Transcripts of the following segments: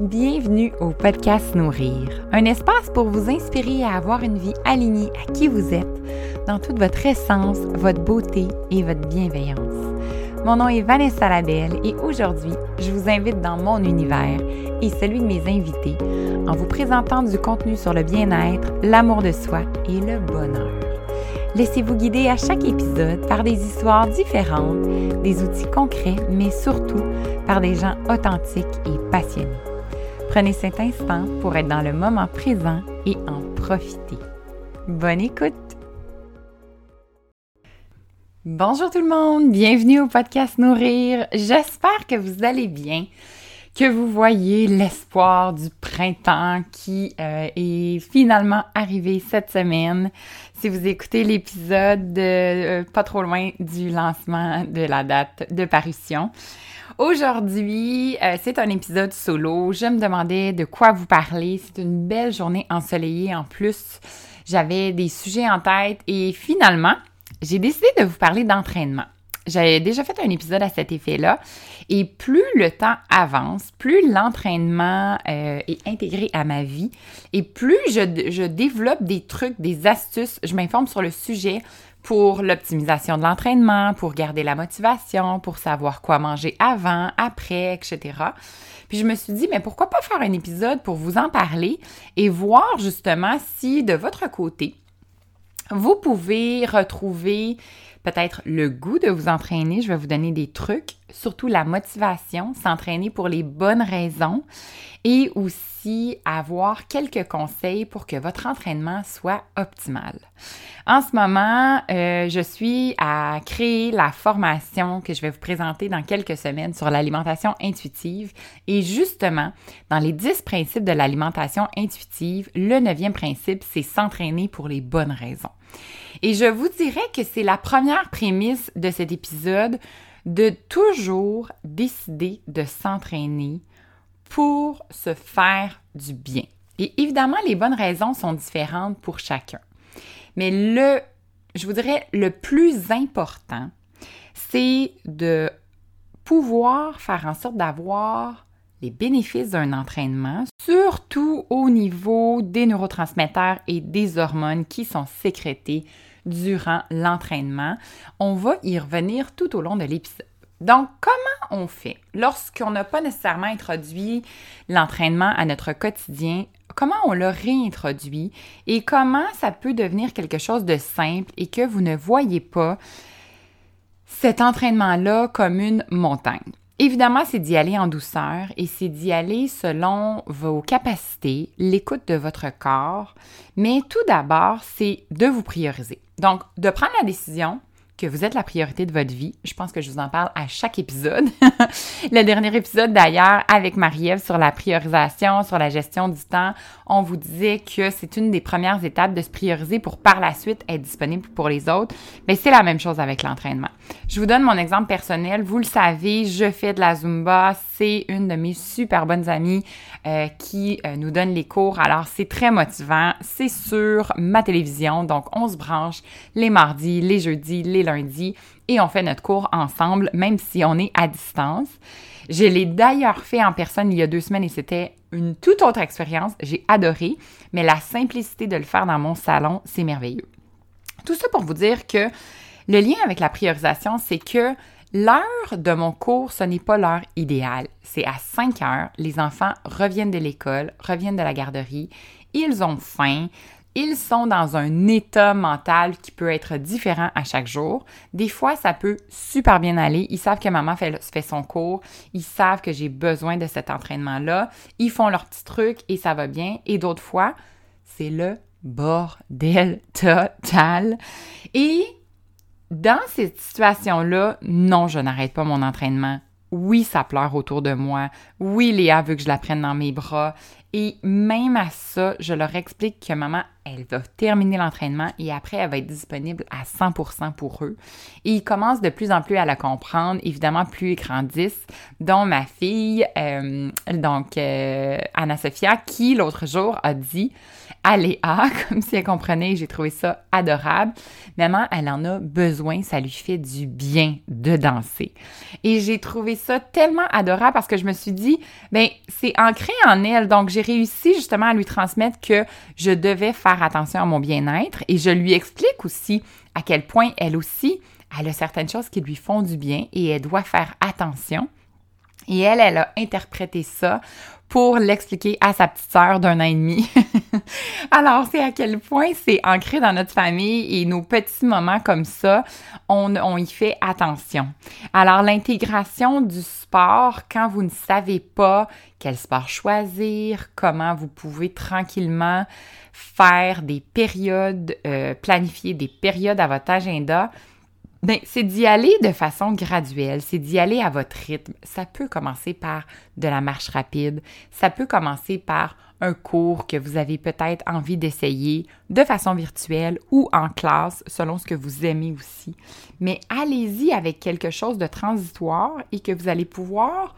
Bienvenue au podcast Nourrir, un espace pour vous inspirer à avoir une vie alignée à qui vous êtes, dans toute votre essence, votre beauté et votre bienveillance. Mon nom est Vanessa Labelle et aujourd'hui, je vous invite dans mon univers et celui de mes invités en vous présentant du contenu sur le bien-être, l'amour de soi et le bonheur. Laissez-vous guider à chaque épisode par des histoires différentes, des outils concrets, mais surtout par des gens authentiques et passionnés. Prenez cet instant pour être dans le moment présent et en profiter. Bonne écoute! Bonjour tout le monde, bienvenue au podcast Nourrir. J'espère que vous allez bien, que vous voyez l'espoir du printemps qui euh, est finalement arrivé cette semaine. Si vous écoutez l'épisode euh, pas trop loin du lancement de la date de parution. Aujourd'hui, euh, c'est un épisode solo. Je me demandais de quoi vous parler. C'est une belle journée ensoleillée en plus. J'avais des sujets en tête et finalement, j'ai décidé de vous parler d'entraînement. J'avais déjà fait un épisode à cet effet-là. Et plus le temps avance, plus l'entraînement euh, est intégré à ma vie et plus je, je développe des trucs, des astuces, je m'informe sur le sujet pour l'optimisation de l'entraînement, pour garder la motivation, pour savoir quoi manger avant, après, etc. Puis je me suis dit, mais pourquoi pas faire un épisode pour vous en parler et voir justement si de votre côté, vous pouvez retrouver peut-être le goût de vous entraîner. Je vais vous donner des trucs, surtout la motivation, s'entraîner pour les bonnes raisons et aussi avoir quelques conseils pour que votre entraînement soit optimal. En ce moment, euh, je suis à créer la formation que je vais vous présenter dans quelques semaines sur l'alimentation intuitive et justement, dans les 10 principes de l'alimentation intuitive, le neuvième principe, c'est s'entraîner pour les bonnes raisons. Et je vous dirais que c'est la première prémisse de cet épisode de toujours décider de s'entraîner pour se faire du bien. Et évidemment, les bonnes raisons sont différentes pour chacun. Mais le, je vous dirais, le plus important, c'est de pouvoir faire en sorte d'avoir les bénéfices d'un entraînement, surtout au niveau des neurotransmetteurs et des hormones qui sont sécrétées durant l'entraînement. On va y revenir tout au long de l'épisode. Donc, comment on fait lorsqu'on n'a pas nécessairement introduit l'entraînement à notre quotidien? Comment on l'a réintroduit? Et comment ça peut devenir quelque chose de simple et que vous ne voyez pas cet entraînement-là comme une montagne? Évidemment, c'est d'y aller en douceur et c'est d'y aller selon vos capacités, l'écoute de votre corps, mais tout d'abord, c'est de vous prioriser. Donc, de prendre la décision que vous êtes la priorité de votre vie. Je pense que je vous en parle à chaque épisode. le dernier épisode d'ailleurs avec Marie-Ève sur la priorisation, sur la gestion du temps, on vous disait que c'est une des premières étapes de se prioriser pour par la suite être disponible pour les autres. Mais c'est la même chose avec l'entraînement. Je vous donne mon exemple personnel. Vous le savez, je fais de la Zumba. C'est une de mes super bonnes amies euh, qui euh, nous donne les cours. Alors, c'est très motivant. C'est sur ma télévision. Donc, on se branche les mardis, les jeudis, les lundis et on fait notre cours ensemble, même si on est à distance. Je l'ai d'ailleurs fait en personne il y a deux semaines et c'était une toute autre expérience. J'ai adoré, mais la simplicité de le faire dans mon salon, c'est merveilleux. Tout ça pour vous dire que le lien avec la priorisation, c'est que l'heure de mon cours, ce n'est pas l'heure idéale. C'est à 5 heures. Les enfants reviennent de l'école, reviennent de la garderie. Ils ont faim. Ils sont dans un état mental qui peut être différent à chaque jour. Des fois, ça peut super bien aller. Ils savent que maman fait, fait son cours. Ils savent que j'ai besoin de cet entraînement-là. Ils font leur petit truc et ça va bien. Et d'autres fois, c'est le bordel total. Et dans cette situation-là, non, je n'arrête pas mon entraînement. Oui, ça pleure autour de moi. Oui, Léa veut que je la prenne dans mes bras. Et même à ça, je leur explique que maman, elle va terminer l'entraînement et après, elle va être disponible à 100% pour eux. Et ils commencent de plus en plus à la comprendre, évidemment, plus ils grandissent, dont ma fille, euh, donc euh, Anna-Sophia, qui l'autre jour a dit aléa, comme si elle comprenait. J'ai trouvé ça adorable. Maman, elle en a besoin. Ça lui fait du bien de danser. Et j'ai trouvé ça tellement adorable parce que je me suis dit, ben, c'est ancré en elle. Donc, j'ai réussi justement à lui transmettre que je devais faire attention à mon bien-être et je lui explique aussi à quel point elle aussi, elle a certaines choses qui lui font du bien et elle doit faire attention. Et elle, elle a interprété ça pour l'expliquer à sa petite sœur d'un an et demi. Alors, c'est à quel point c'est ancré dans notre famille et nos petits moments comme ça, on, y fait attention. Alors, l'intégration du sport, quand vous ne savez pas quel sport choisir, comment vous pouvez tranquillement faire des périodes, euh, planifier des périodes à votre agenda, ben, c'est d'y aller de façon graduelle, c'est d'y aller à votre rythme. Ça peut commencer par de la marche rapide, ça peut commencer par un cours que vous avez peut-être envie d'essayer de façon virtuelle ou en classe, selon ce que vous aimez aussi. Mais allez-y avec quelque chose de transitoire et que vous allez pouvoir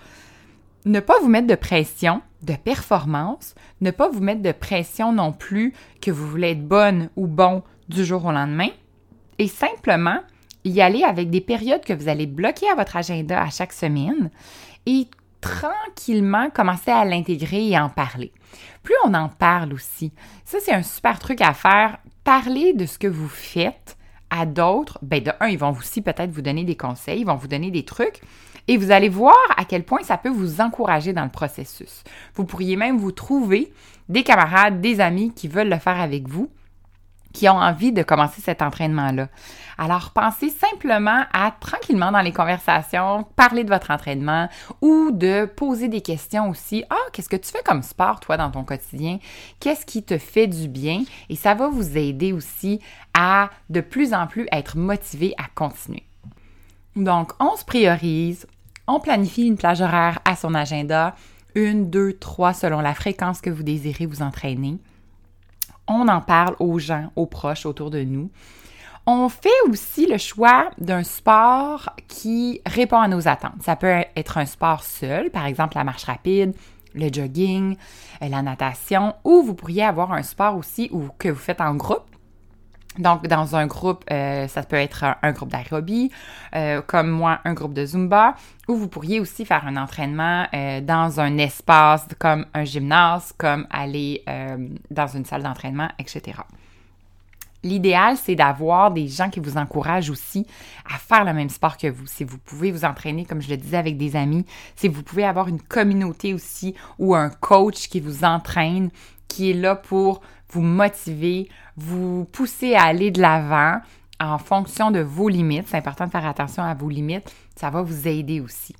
ne pas vous mettre de pression, de performance, ne pas vous mettre de pression non plus que vous voulez être bonne ou bon du jour au lendemain, et simplement y aller avec des périodes que vous allez bloquer à votre agenda à chaque semaine et tranquillement commencer à l'intégrer et en parler. Plus on en parle aussi, ça c'est un super truc à faire, parler de ce que vous faites à d'autres, ben de un, ils vont aussi peut-être vous donner des conseils, ils vont vous donner des trucs et vous allez voir à quel point ça peut vous encourager dans le processus. Vous pourriez même vous trouver des camarades, des amis qui veulent le faire avec vous qui ont envie de commencer cet entraînement-là. Alors, pensez simplement à tranquillement dans les conversations, parler de votre entraînement ou de poser des questions aussi. Ah, qu'est-ce que tu fais comme sport, toi, dans ton quotidien? Qu'est-ce qui te fait du bien? Et ça va vous aider aussi à de plus en plus être motivé à continuer. Donc, on se priorise, on planifie une plage horaire à son agenda, une, deux, trois selon la fréquence que vous désirez vous entraîner on en parle aux gens, aux proches autour de nous. On fait aussi le choix d'un sport qui répond à nos attentes. Ça peut être un sport seul, par exemple la marche rapide, le jogging, euh, la natation, ou vous pourriez avoir un sport aussi ou que vous faites en groupe. Donc, dans un groupe, euh, ça peut être un, groupe d'aérobie, euh, comme moi, un groupe de Zumba, ou vous pourriez aussi faire un entraînement euh, dans un espace comme un gymnase, comme aller dans une salle d'entraînement, etc. L'idéal, c'est d'avoir des gens qui vous encouragent aussi à faire le même sport que vous. Si vous pouvez vous entraîner, comme je le disais, avec des amis, si vous pouvez avoir une communauté aussi ou un coach qui vous entraîne, qui est là pour vous motiver, vous pousser à aller de l'avant en fonction de vos limites. C'est important de faire attention à vos limites. Ça va vous aider aussi.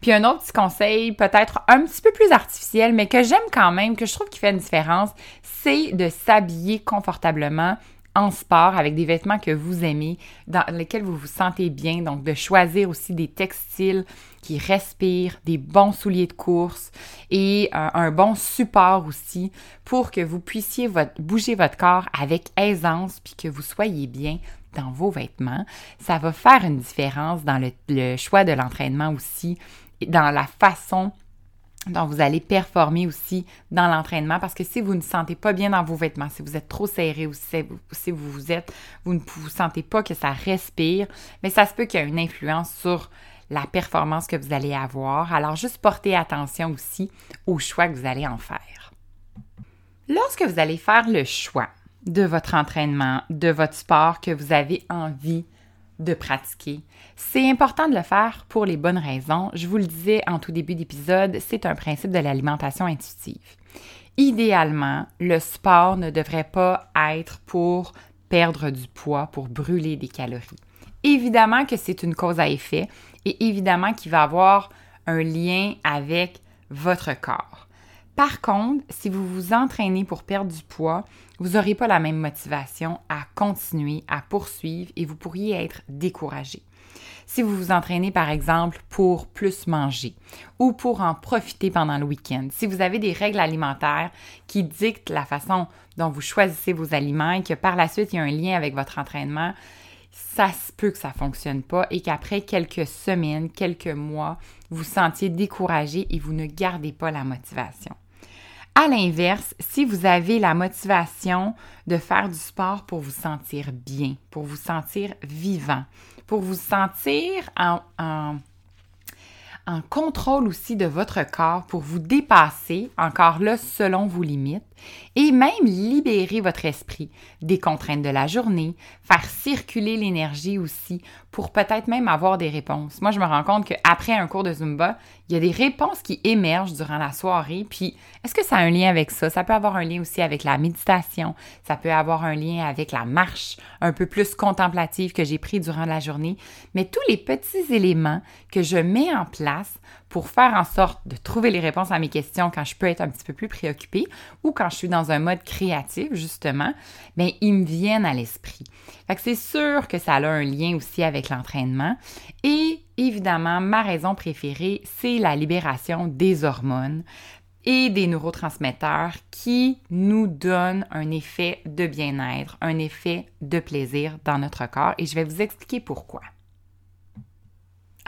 Puis un autre petit conseil, peut-être un petit peu plus artificiel, mais que j'aime quand même, que je trouve qui fait une différence, c'est de s'habiller confortablement en sport avec des vêtements que vous aimez, dans lesquels vous vous sentez bien. Donc, de choisir aussi des textiles qui respirent, des bons souliers de course et euh, un bon support aussi pour que vous puissiez bouger votre corps avec aisance puis que vous soyez bien dans vos vêtements. Ça va faire une différence dans le, choix de l'entraînement aussi, dans la façon donc, vous allez performer aussi dans l'entraînement parce que si vous ne sentez pas bien dans vos vêtements, si vous êtes trop serré ou si vous êtes, vous ne vous sentez pas que ça respire, mais ça se peut qu'il y ait une influence sur la performance que vous allez avoir. Alors, juste portez attention aussi au choix que vous allez en faire. Lorsque vous allez faire le choix de votre entraînement, de votre sport que vous avez envie de pratiquer. C'est important de le faire pour les bonnes raisons. Je vous le disais en tout début d'épisode, c'est un principe de l'alimentation intuitive. Idéalement, le sport ne devrait pas être pour perdre du poids, pour brûler des calories. Évidemment que c'est une cause à effet et évidemment qu'il va avoir un lien avec votre corps. Par contre, si vous vous entraînez pour perdre du poids, vous n'aurez pas la même motivation à continuer, à poursuivre et vous pourriez être découragé. Si vous vous entraînez par exemple pour plus manger ou pour en profiter pendant le week-end, si vous avez des règles alimentaires qui dictent la façon dont vous choisissez vos aliments et que par la suite il y a un lien avec votre entraînement, ça se peut que ça ne fonctionne pas et qu'après quelques semaines, quelques mois, vous sentiez découragé et vous ne gardez pas la motivation. À l'inverse, si vous avez la motivation de faire du sport pour vous sentir bien, pour vous sentir vivant, pour vous sentir en, en en contrôle aussi de votre corps pour vous dépasser, encore là selon vos limites, et même libérer votre esprit des contraintes de la journée, faire circuler l'énergie aussi pour peut-être même avoir des réponses. Moi, je me rends compte qu'après un cours de Zumba, il y a des réponses qui émergent durant la soirée. Puis, est-ce que ça a un lien avec ça? Ça peut avoir un lien aussi avec la méditation. Ça peut avoir un lien avec la marche un peu plus contemplative que j'ai pris durant la journée. Mais tous les petits éléments que je mets en pour faire en sorte de trouver les réponses à mes questions quand je peux être un petit peu plus préoccupée ou quand je suis dans un mode créatif, justement, bien, ils me viennent à l'esprit. C'est sûr que ça a un lien aussi avec l'entraînement. Et évidemment, ma raison préférée, c'est la libération des hormones et des neurotransmetteurs qui nous donnent un effet de bien-être, un effet de plaisir dans notre corps. Et je vais vous expliquer pourquoi.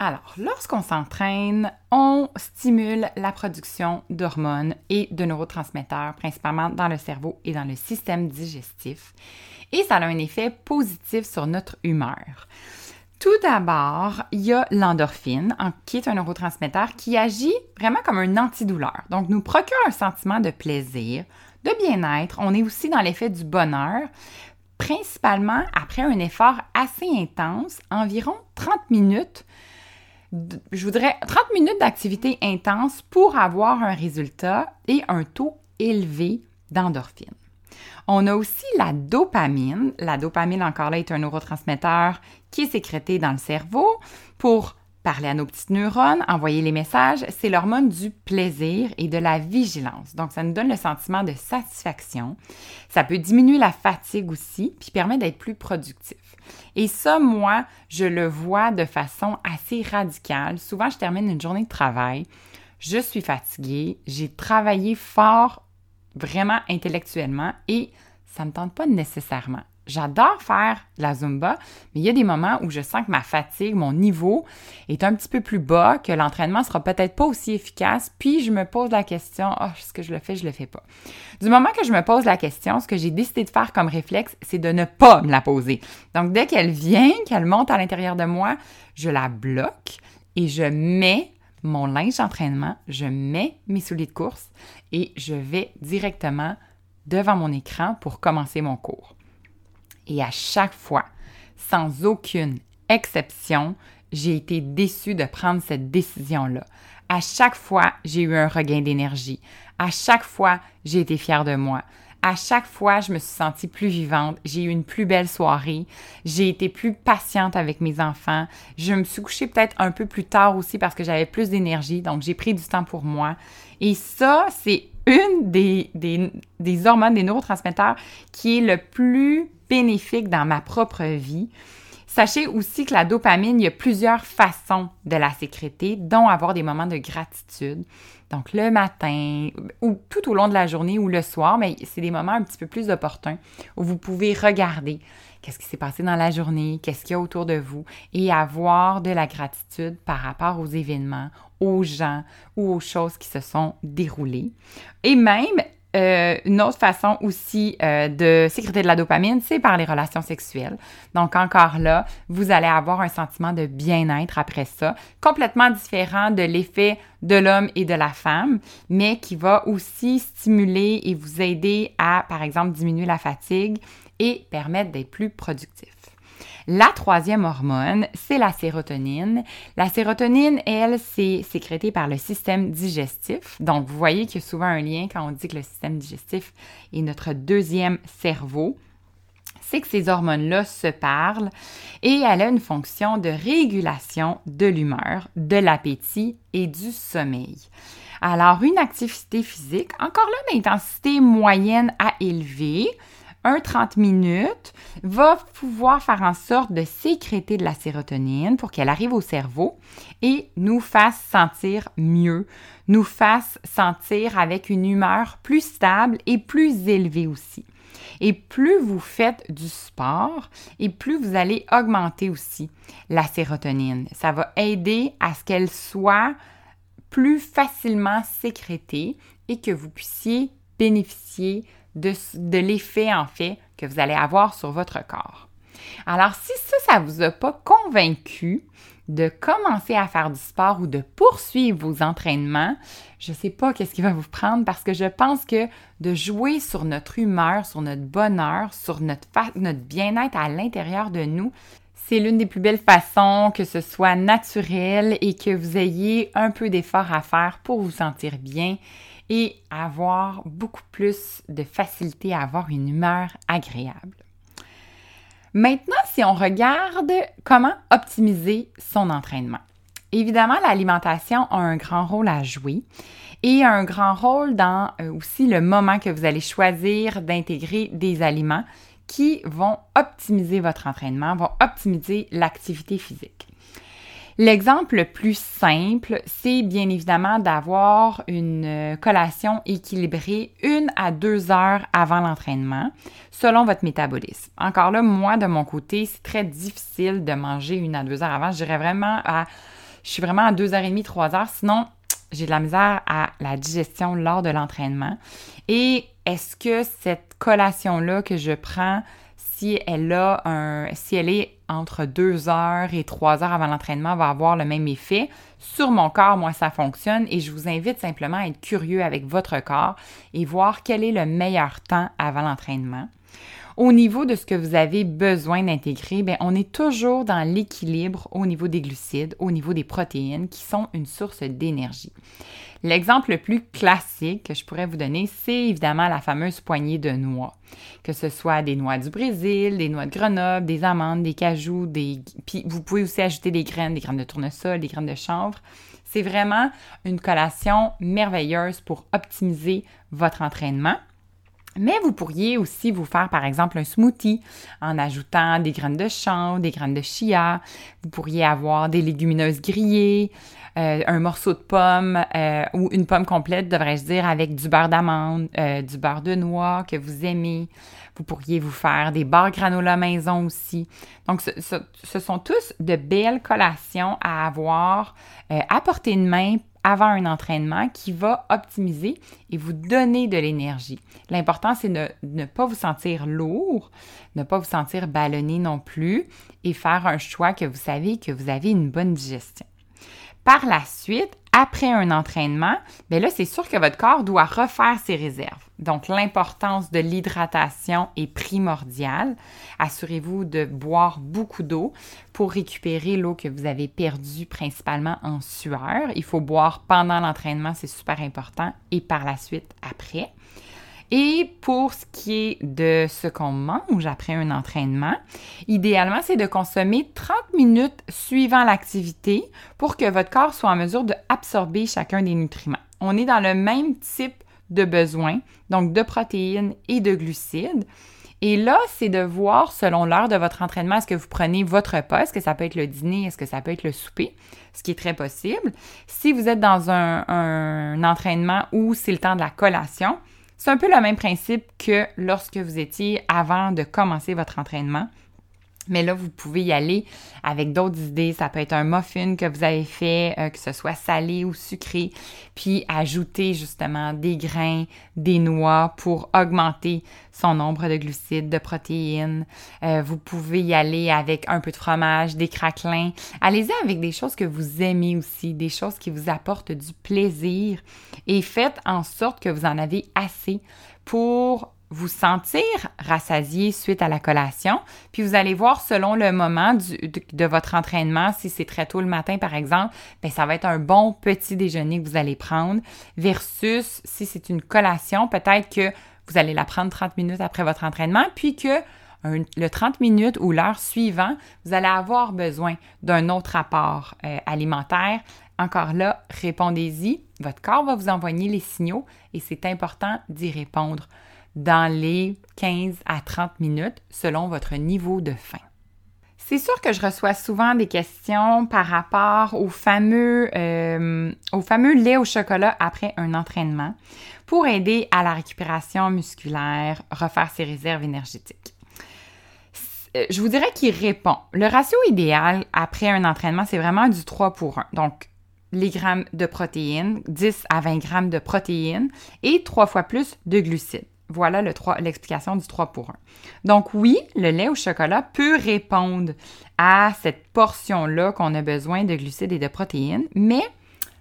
Alors, lorsqu'on s'entraîne, on stimule la production d'hormones et de neurotransmetteurs, principalement dans le cerveau et dans le système digestif, et ça a un effet positif sur notre humeur. Tout d'abord, il y a l'endorphine, qui est un neurotransmetteur qui agit vraiment comme un antidouleur. Donc, nous procure un sentiment de plaisir, de bien-être. On est aussi dans l'effet du bonheur, principalement après un effort assez intense, environ 30 minutes je voudrais 30 minutes d'activité intense pour avoir un résultat et un taux élevé d'endorphine. On a aussi la dopamine. La dopamine, encore là, est un neurotransmetteur qui est sécrété dans le cerveau pour parler à nos petites neurones, envoyer les messages. C'est l'hormone du plaisir et de la vigilance. Donc, ça nous donne le sentiment de satisfaction. Ça peut diminuer la fatigue aussi, puis permet d'être plus productif. Et ça, moi, je le vois de façon assez radicale. Souvent, je termine une journée de travail, je suis fatiguée, j'ai travaillé fort, vraiment intellectuellement, et ça ne me tente pas nécessairement. J'adore faire la Zumba, mais il y a des moments où je sens que ma fatigue, mon niveau est un petit peu plus bas, que l'entraînement sera peut-être pas aussi efficace, puis je me pose la question, oh, est-ce que je le fais, je le fais pas. Du moment que je me pose la question, ce que j'ai décidé de faire comme réflexe, c'est de ne pas me la poser. Donc dès qu'elle vient, qu'elle monte à l'intérieur de moi, je la bloque et je mets mon linge d'entraînement, je mets mes souliers de course et je vais directement devant mon écran pour commencer mon cours. Et à chaque fois, sans aucune exception, j'ai été déçue de prendre cette décision-là. À chaque fois, j'ai eu un regain d'énergie. À chaque fois, j'ai été fière de moi. À chaque fois, je me suis sentie plus vivante. J'ai eu une plus belle soirée. J'ai été plus patiente avec mes enfants. Je me suis couchée peut-être un peu plus tard aussi parce que j'avais plus d'énergie. Donc, j'ai pris du temps pour moi. Et ça, c'est une des, hormones, des neurotransmetteurs qui est le plus bénéfique dans ma propre vie. Sachez aussi que la dopamine, il y a plusieurs façons de la sécréter, dont avoir des moments de gratitude. Donc le matin ou tout au long de la journée ou le soir, mais c'est des moments un petit peu plus opportuns où vous pouvez regarder qu'est-ce qui s'est passé dans la journée, qu'est-ce qu'il y a autour de vous et avoir de la gratitude par rapport aux événements, aux gens ou aux choses qui se sont déroulées. Et même euh, une autre façon aussi euh, de sécréter de la dopamine, c'est par les relations sexuelles. Donc encore là, vous allez avoir un sentiment de bien-être après ça, complètement différent de l'effet de l'homme et de la femme, mais qui va aussi stimuler et vous aider à, par exemple, diminuer la fatigue et permettre d'être plus productif. La troisième hormone, c'est la sérotonine. La sérotonine, elle, c'est sécrétée par le système digestif. Donc, vous voyez qu'il y a souvent un lien quand on dit que le système digestif est notre deuxième cerveau c'est que ces hormones-là se parlent et elle a une fonction de régulation de l'humeur, de l'appétit et du sommeil. Alors, une activité physique, encore là, d'intensité moyenne à élevée, un 30 minutes va pouvoir faire en sorte de sécréter de la sérotonine pour qu'elle arrive au cerveau et nous fasse sentir mieux, nous fasse sentir avec une humeur plus stable et plus élevée aussi. Et plus vous faites du sport, et plus vous allez augmenter aussi la sérotonine. Ça va aider à ce qu'elle soit plus facilement sécrétée et que vous puissiez bénéficier de, l'effet, en fait, que vous allez avoir sur votre corps. Alors, si ça, ça ne vous a pas convaincu de commencer à faire du sport ou de poursuivre vos entraînements, je ne sais pas qu'est-ce qui va vous prendre parce que je pense que de jouer sur notre humeur, sur notre bonheur, sur notre, notre bien-être à l'intérieur de nous, c'est l'une des plus belles façons que ce soit naturel et que vous ayez un peu d'effort à faire pour vous sentir bien et avoir beaucoup plus de facilité à avoir une humeur agréable. Maintenant, si on regarde comment optimiser son entraînement. Évidemment, l'alimentation a un grand rôle à jouer et un grand rôle dans euh, aussi le moment que vous allez choisir d'intégrer des aliments qui vont optimiser votre entraînement, vont optimiser l'activité physique. L'exemple le plus simple, c'est bien évidemment d'avoir une euh, collation équilibrée une à deux heures avant l'entraînement, selon votre métabolisme. Encore là, moi, de mon côté, c'est très difficile de manger une à deux heures avant. Je dirais vraiment à, je suis vraiment à deux heures et demie, trois heures. Sinon, j'ai de la misère à la digestion lors de l'entraînement. Et est-ce que cette collation-là que je prends, si elle a un, si elle est entre deux heures et trois heures avant l'entraînement, va avoir le même effet. Sur mon corps, moi, ça fonctionne et je vous invite simplement à être curieux avec votre corps et voir quel est le meilleur temps avant l'entraînement. Au niveau de ce que vous avez besoin d'intégrer, bien, on est toujours dans l'équilibre au niveau des glucides, au niveau des protéines qui sont une source d'énergie. L'exemple le plus classique que je pourrais vous donner, c'est évidemment la fameuse poignée de noix. Que ce soit des noix du Brésil, des noix de Grenoble, des amandes, des cajous, des... puis vous pouvez aussi ajouter des graines, des graines de tournesol, des graines de chanvre. C'est vraiment une collation merveilleuse pour optimiser votre entraînement. Mais vous pourriez aussi vous faire, par exemple, un smoothie en ajoutant des graines de chanvre, des graines de chia. Vous pourriez avoir des légumineuses grillées, euh, un morceau de pomme euh, ou une pomme complète, devrais-je dire, avec du beurre d'amande, euh, du beurre de noix que vous aimez. Vous pourriez vous faire des barres granola maison aussi. Donc, ce, sont tous de belles collations à avoir à portée de main avant un entraînement qui va optimiser et vous donner de l'énergie. L'important, c'est de ne pas vous sentir lourd, ne pas vous sentir ballonné non plus et faire un choix que vous savez que vous avez une bonne digestion. Par la suite, après un entraînement, bien là, c'est sûr que votre corps doit refaire ses réserves. Donc, l'importance de l'hydratation est primordiale. Assurez-vous de boire beaucoup d'eau pour récupérer l'eau que vous avez perdue principalement en sueur. Il faut boire pendant l'entraînement, c'est super important, et par la suite après. Et pour ce qui est de ce qu'on mange après un entraînement, idéalement, c'est de consommer 30 minutes suivant l'activité pour que votre corps soit en mesure d'absorber chacun des nutriments. On est dans le même type de besoins, donc de protéines et de glucides. Et là, c'est de voir selon l'heure de votre entraînement, est-ce que vous prenez votre repas, est-ce que ça peut être le dîner, est-ce que ça peut être le souper, ce qui est très possible. Si vous êtes dans un entraînement où c'est le temps de la collation, c'est un peu le même principe que lorsque vous étiez avant de commencer votre entraînement. Mais là, vous pouvez y aller avec d'autres idées. Ça peut être un muffin que vous avez fait, euh, que ce soit salé ou sucré, puis ajouter justement des grains, des noix pour augmenter son nombre de glucides, de protéines. Euh, vous pouvez y aller avec un peu de fromage, des craquelins. Allez-y avec des choses que vous aimez aussi, des choses qui vous apportent du plaisir et faites en sorte que vous en avez assez pour vous sentir rassasié suite à la collation, puis vous allez voir selon le moment de, votre entraînement, si c'est très tôt le matin par exemple, bien, ça va être un bon petit déjeuner que vous allez prendre versus si c'est une collation, peut-être que vous allez la prendre 30 minutes après votre entraînement, puis que le 30 minutes ou l'heure suivant, vous allez avoir besoin d'un autre apport euh, alimentaire. Encore là, répondez-y. Votre corps va vous envoyer les signaux et c'est important d'y répondre dans les 15 à 30 minutes selon votre niveau de faim. C'est sûr que je reçois souvent des questions par rapport au fameux, euh, au fameux lait au chocolat après un entraînement pour aider à la récupération musculaire, refaire ses réserves énergétiques. Euh, je vous dirais qu'il répond. Le ratio idéal après un entraînement, c'est vraiment du 3 pour 1. Donc, les grammes de protéines, 10 à 20 grammes de protéines et trois fois plus de glucides. Voilà l'explication du 3 pour 1. Donc oui, le lait au chocolat peut répondre à cette portion-là qu'on a besoin de glucides et de protéines, mais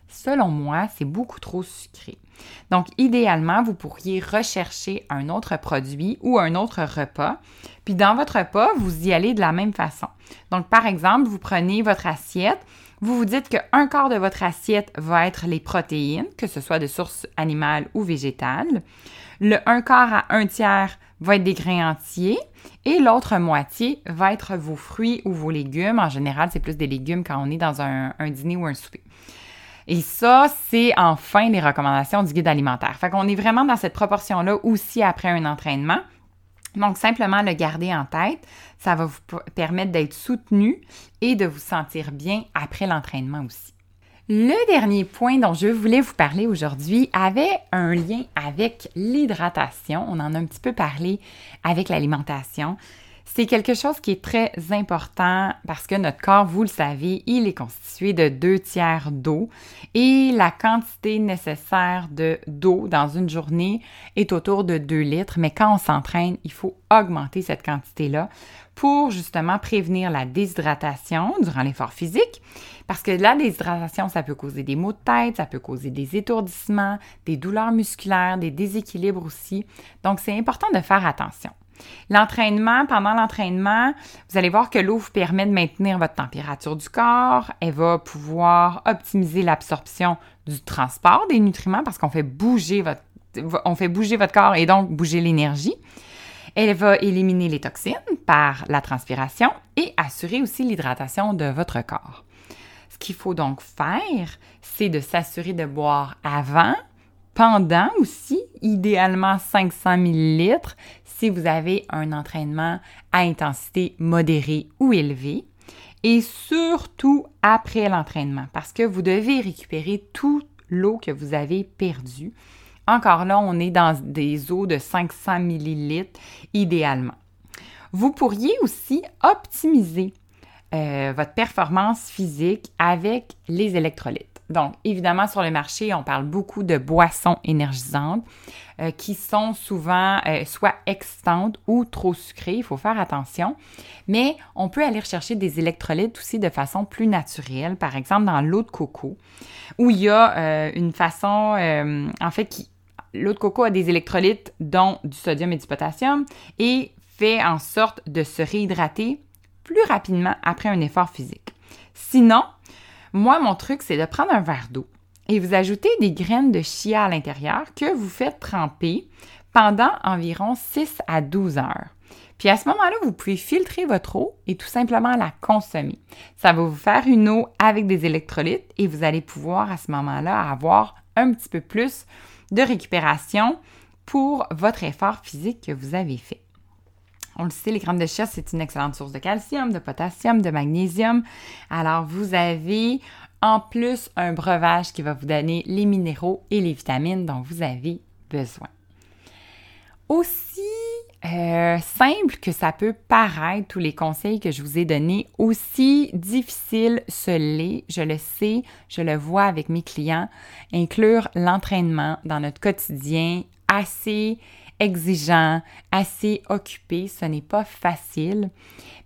selon moi, c'est beaucoup trop sucré. Donc, idéalement, vous pourriez rechercher un autre produit ou un autre repas. Puis dans votre repas, vous y allez de la même façon. Donc, par exemple, vous prenez votre assiette, vous vous dites qu'un quart de votre assiette va être les protéines, que ce soit de source animale ou végétale. Le un quart à un tiers va être des grains entiers et l'autre moitié va être vos fruits ou vos légumes. En général, c'est plus des légumes quand on est dans un, dîner ou un souper. Et ça, c'est enfin les recommandations du guide alimentaire. Fait qu'on est vraiment dans cette proportion-là aussi après un entraînement. Donc, simplement le garder en tête, ça va vous permettre d'être soutenu et de vous sentir bien après l'entraînement aussi. Le dernier point dont je voulais vous parler aujourd'hui avait un lien avec l'hydratation. On en a un petit peu parlé avec l'alimentation. C'est quelque chose qui est très important parce que notre corps, vous le savez, il est constitué de deux tiers d'eau et la quantité nécessaire de d'eau dans une journée est autour de 2 litres. Mais quand on s'entraîne, il faut augmenter cette quantité-là pour justement prévenir la déshydratation durant l'effort physique. Parce que la déshydratation, ça peut causer des maux de tête, ça peut causer des étourdissements, des douleurs musculaires, des déséquilibres aussi. Donc, c'est important de faire attention. L'entraînement, pendant l'entraînement, vous allez voir que l'eau vous permet de maintenir votre température du corps. Elle va pouvoir optimiser l'absorption du transport des nutriments parce qu'on fait bouger votre, on bouger votre corps et donc bouger l'énergie. Elle va éliminer les toxines par la transpiration et assurer aussi l'hydratation de votre corps. Ce qu'il faut donc faire, c'est de s'assurer de boire avant, pendant aussi, idéalement 500 ml si vous avez un entraînement à intensité modérée ou élevée. Et surtout après l'entraînement, parce que vous devez récupérer toute l'eau que vous avez perdue. Encore là, on est dans des eaux de 500 ml idéalement. Vous pourriez aussi optimiser euh, votre performance physique avec les électrolytes. Donc, évidemment, sur le marché, on parle beaucoup de boissons énergisantes euh, qui sont souvent euh, soit excitantes ou trop sucrées. Il faut faire attention. Mais on peut aller rechercher des électrolytes aussi de façon plus naturelle, par exemple dans l'eau de coco, où il y a euh, une façon, en fait, qui, l'eau de coco a des électrolytes, dont du sodium et du potassium, et fait en sorte de se réhydrater plus rapidement après un effort physique. Sinon, moi, mon truc, c'est de prendre un verre d'eau et vous ajoutez des graines de chia à l'intérieur que vous faites tremper pendant environ 6 à 12 heures. Puis à ce moment-là, vous pouvez filtrer votre eau et tout simplement la consommer. Ça va vous faire une eau avec des électrolytes et vous allez pouvoir à ce moment-là avoir un petit peu plus de récupération pour votre effort physique que vous avez fait. On le sait, les graines de chia, c'est une excellente source de calcium, de potassium, de magnésium. Alors, vous avez en plus un breuvage qui va vous donner les minéraux et les vitamines dont vous avez besoin. Aussi euh, simple que ça peut paraître, tous les conseils que je vous ai donnés, aussi difficile ce l'est, je le sais, je le vois avec mes clients, inclure l'entraînement dans notre quotidien assez exigeant, assez occupé, ce n'est pas facile,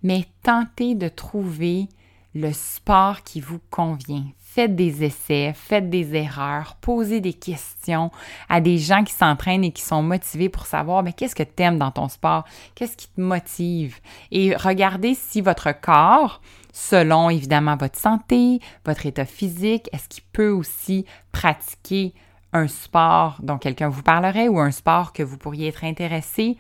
mais tentez de trouver le sport qui vous convient. Faites des essais, faites des erreurs, posez des questions à des gens qui s'entraînent et qui sont motivés pour savoir mais qu'est-ce que tu aimes dans ton sport, qu'est-ce qui te motive? Et regardez si votre corps selon évidemment votre santé, votre état physique, est-ce qu'il peut aussi pratiquer un sport dont quelqu'un vous parlerait ou un sport que vous pourriez être intéressé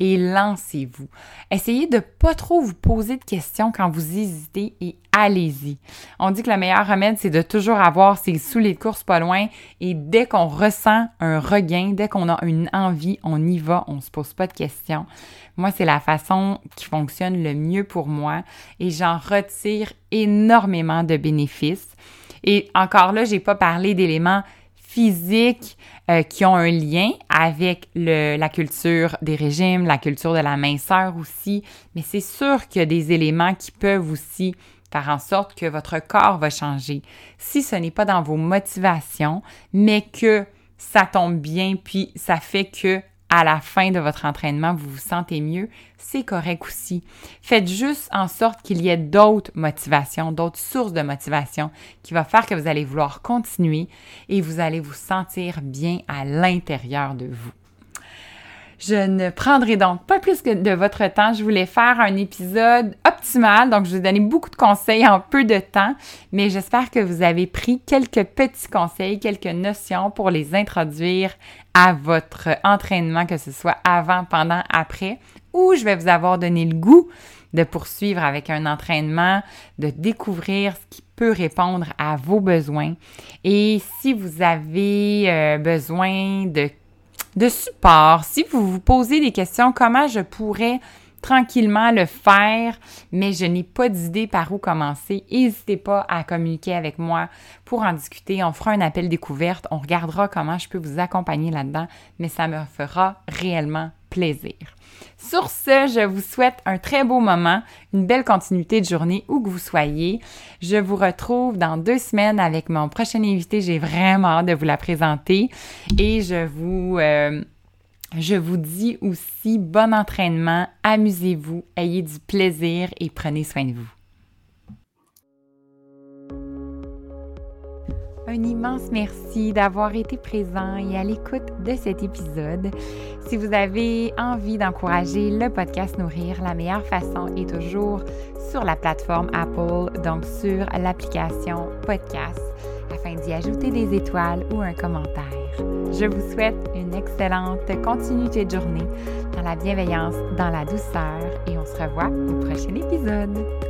et lancez-vous. Essayez de pas trop vous poser de questions quand vous hésitez et allez-y. On dit que le meilleur remède, c'est de toujours avoir ses souliers de course pas loin et dès qu'on ressent un regain, dès qu'on a une envie, on y va, on se pose pas de questions. Moi, c'est la façon qui fonctionne le mieux pour moi et j'en retire énormément de bénéfices. Et encore là, j'ai pas parlé d'éléments physiques euh, qui ont un lien avec le, la culture des régimes, la culture de la minceur aussi, mais c'est sûr qu'il y a des éléments qui peuvent aussi faire en sorte que votre corps va changer. Si ce n'est pas dans vos motivations, mais que ça tombe bien, puis ça fait que à la fin de votre entraînement, vous vous sentez mieux, c'est correct aussi. Faites juste en sorte qu'il y ait d'autres motivations, d'autres sources de motivation qui va faire que vous allez vouloir continuer et vous allez vous sentir bien à l'intérieur de vous. Je ne prendrai donc pas plus que de votre temps. Je voulais faire un épisode optimal, donc je vais donner beaucoup de conseils en peu de temps, mais j'espère que vous avez pris quelques petits conseils, quelques notions pour les introduire à votre entraînement, que ce soit avant, pendant, après, ou je vais vous avoir donné le goût de poursuivre avec un entraînement, de découvrir ce qui peut répondre à vos besoins. Et si vous avez euh, besoin de de support. Si vous vous posez des questions, comment je pourrais tranquillement le faire, mais je n'ai pas d'idée par où commencer, n'hésitez pas à communiquer avec moi pour en discuter. On fera un appel découverte, on regardera comment je peux vous accompagner là-dedans, mais ça me fera réellement plaisir. Sur ce, je vous souhaite un très beau moment, une belle continuité de journée où que vous soyez. Je vous retrouve dans deux semaines avec mon prochain invité. J'ai vraiment hâte de vous la présenter et je vous... Euh, je vous dis aussi bon entraînement, amusez-vous, ayez du plaisir et prenez soin de vous. Un immense merci d'avoir été présent et à l'écoute de cet épisode. Si vous avez envie d'encourager le podcast Nourrir, la meilleure façon est toujours sur la plateforme Apple, donc sur l'application podcast, afin d'y ajouter des étoiles ou un commentaire. Je vous souhaite une excellente continuité de journée dans la bienveillance, dans la douceur et on se revoit au prochain épisode.